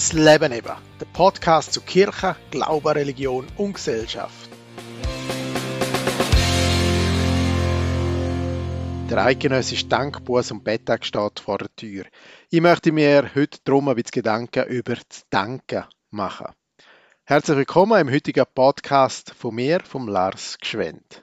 Das Leben eben, der Podcast zu Kirche, Glaube, Religion und Gesellschaft. Der eidgenössische Dankbuß und Bettag steht vor der Tür. Ich möchte mir heute darum ein bisschen Gedanken über das Danken machen. Herzlich willkommen im heutigen Podcast von mir, vom Lars Gschwend.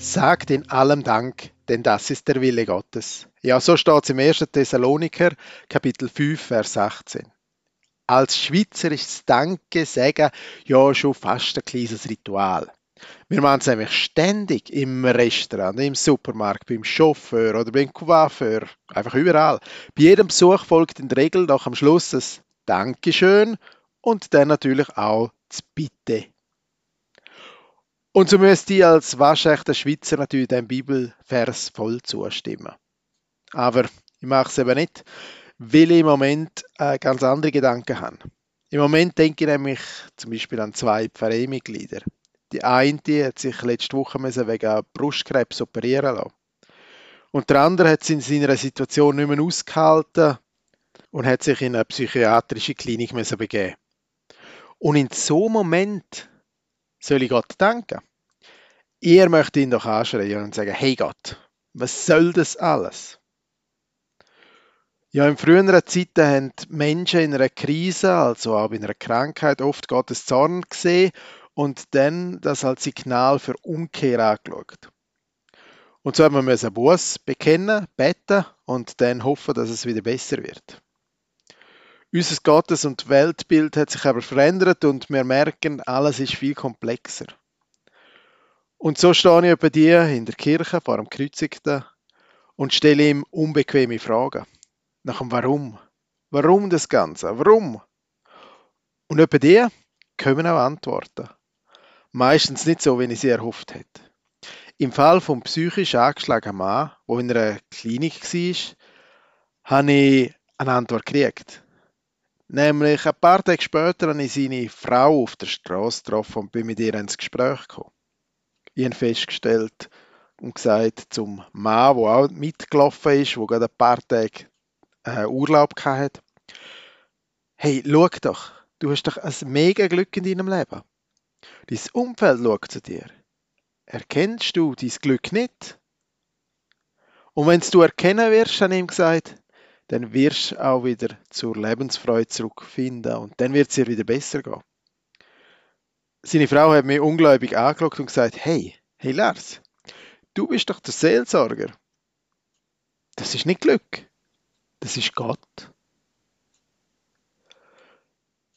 Sagt in allem Dank, denn das ist der Wille Gottes. Ja, so steht es im 1. Thessaloniker, Kapitel 5, Vers 18. Als Schweizer ist das Danke sagen ja schon fast ein kleines Ritual. Wir machen es nämlich ständig im Restaurant, im Supermarkt, beim Chauffeur oder beim Coiffeur, einfach überall. Bei jedem Besuch folgt in der Regel noch am Schluss ein Dankeschön und dann natürlich auch das Bitte und so müsste ich als waschechter Schweizer natürlich dem Bibelvers voll zustimmen. Aber ich mache es eben nicht, weil ich im Moment äh, ganz andere Gedanken habe. Im Moment denke ich nämlich zum Beispiel an zwei Pfarreimitglieder. Die eine hat sich letzte Woche wegen Brustkrebs operieren lassen. Und der andere hat es in seiner Situation nicht mehr ausgehalten und hat sich in eine psychiatrische Klinik begeben. Und in so einem Moment soll ich Gott danken. Ihr möchtet ihn doch anschreien und sagen, hey Gott, was soll das alles? Ja, in früheren Zeiten haben Menschen in einer Krise, also auch in einer Krankheit, oft Gottes Zorn gesehen und dann das als Signal für Umkehr angeschaut. Und so haben wir müssen Buß bekennen, beten und dann hoffen, dass es wieder besser wird. Unser Gottes- und Weltbild hat sich aber verändert und wir merken, alles ist viel komplexer. Und so stehe ich bei dir in der Kirche vor dem Kreuzigten und stelle ihm unbequeme Fragen. Nach dem Warum. Warum das Ganze? Warum? Und bei dir kommen auch Antworten. Meistens nicht so, wie ich sie erhofft hätte. Im Fall vom psychisch angeschlagenen Mann, der in einer Klinik war, habe ich eine Antwort gekriegt. Nämlich ein paar Tage später habe ich seine Frau auf der Straße getroffen und bin mit ihr ins Gespräch gekommen. Ich habe festgestellt und gesagt zum Mann, der auch mitgelaufen ist, der gerade ein paar Tage äh, Urlaub hatte, hey, schau doch, du hast doch ein mega Glück in deinem Leben. Dein Umfeld schaut zu dir. Erkennst du dein Glück nicht? Und wenn du erkennen wirst, ich ihm gesagt, dann wirst du auch wieder zur Lebensfreude zurückfinden und dann wird es dir wieder besser gehen seine Frau hat mich ungläubig angeschaut und gesagt, hey, hey Lars, du bist doch der Seelsorger. Das ist nicht Glück, das ist Gott.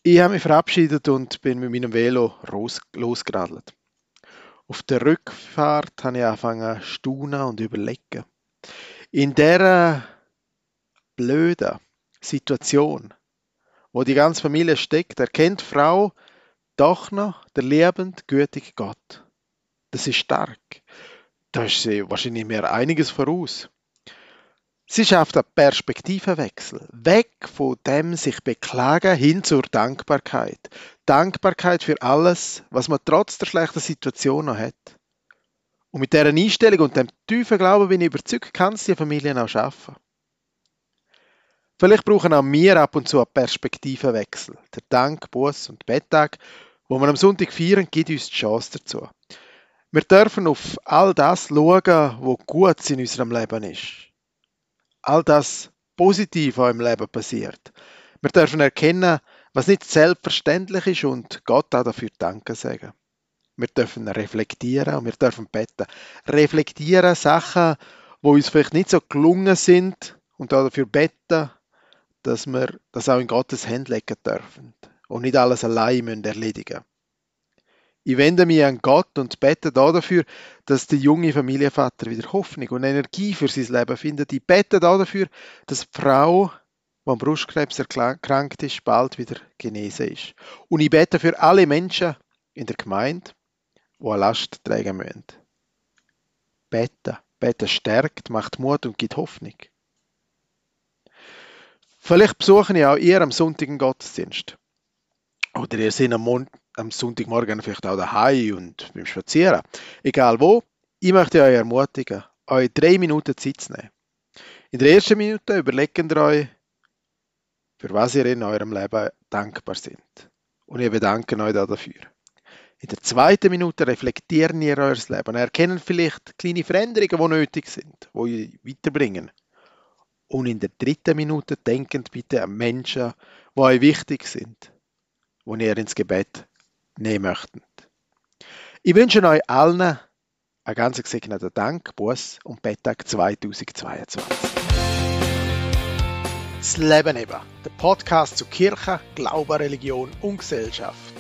Ich habe mich verabschiedet und bin mit meinem Velo losgeradelt. Auf der Rückfahrt habe ich angefangen zu staunen und überlegen. In dieser blöden Situation, wo die ganze Familie steckt, erkennt Frau, doch noch der liebend, gütige Gott. Das ist stark. Da ist sie wahrscheinlich mehr einiges voraus. Sie schafft einen Perspektivenwechsel. Weg von dem sich beklagen hin zur Dankbarkeit. Dankbarkeit für alles, was man trotz der schlechten Situation noch hat. Und mit dieser Einstellung und dem tiefen Glauben bin ich überzeugt, kann es die Familien auch schaffen. Vielleicht brauchen auch wir ab und zu einen Perspektivenwechsel. Der Dank, Buß und Betttag wo wir am Sonntag feiern, gibt uns die Chance dazu. Wir dürfen auf all das schauen, was gut in unserem Leben ist. All das positiv auch im Leben passiert. Wir dürfen erkennen, was nicht selbstverständlich ist und Gott auch dafür Danke sagen. Wir dürfen reflektieren und wir dürfen beten. Reflektieren Sachen, wo uns vielleicht nicht so gelungen sind und auch dafür beten, dass wir das auch in Gottes Hände legen dürfen und nicht alles allein erledigen müssen. Ich wende mich an Gott und bete dafür, dass der junge Familienvater wieder Hoffnung und Energie für sein Leben findet. Ich bete dafür, dass die Frau, die am Brustkrebs erkrankt ist, bald wieder genesen ist. Und ich bete für alle Menschen in der Gemeinde, die eine Last tragen müssen. Beten. Beten stärkt, macht Mut und gibt Hoffnung. Vielleicht besuche ich auch ihr am Sonntag einen Gottesdienst. Oder ihr seid am, Mon am Sonntagmorgen vielleicht auch daheim und beim Spazieren. Egal wo, ich möchte euch ermutigen, euch drei Minuten Zeit zu nehmen. In der ersten Minute überlegt ihr euch, für was ihr in eurem Leben dankbar seid. Und ich bedanke euch dafür. In der zweiten Minute reflektieren ihr euer Leben und erkennen vielleicht kleine Veränderungen, die nötig sind, die euch weiterbringen. Und in der dritten Minute denkt bitte an Menschen, die euch wichtig sind, die ihr ins Gebet nehmen möchtet. Ich wünsche euch allen einen ganz gesegneten Dank, Buß und Betttag 2022. Das Leben eben, der Podcast zu Kirche, Glaube, Religion und Gesellschaft.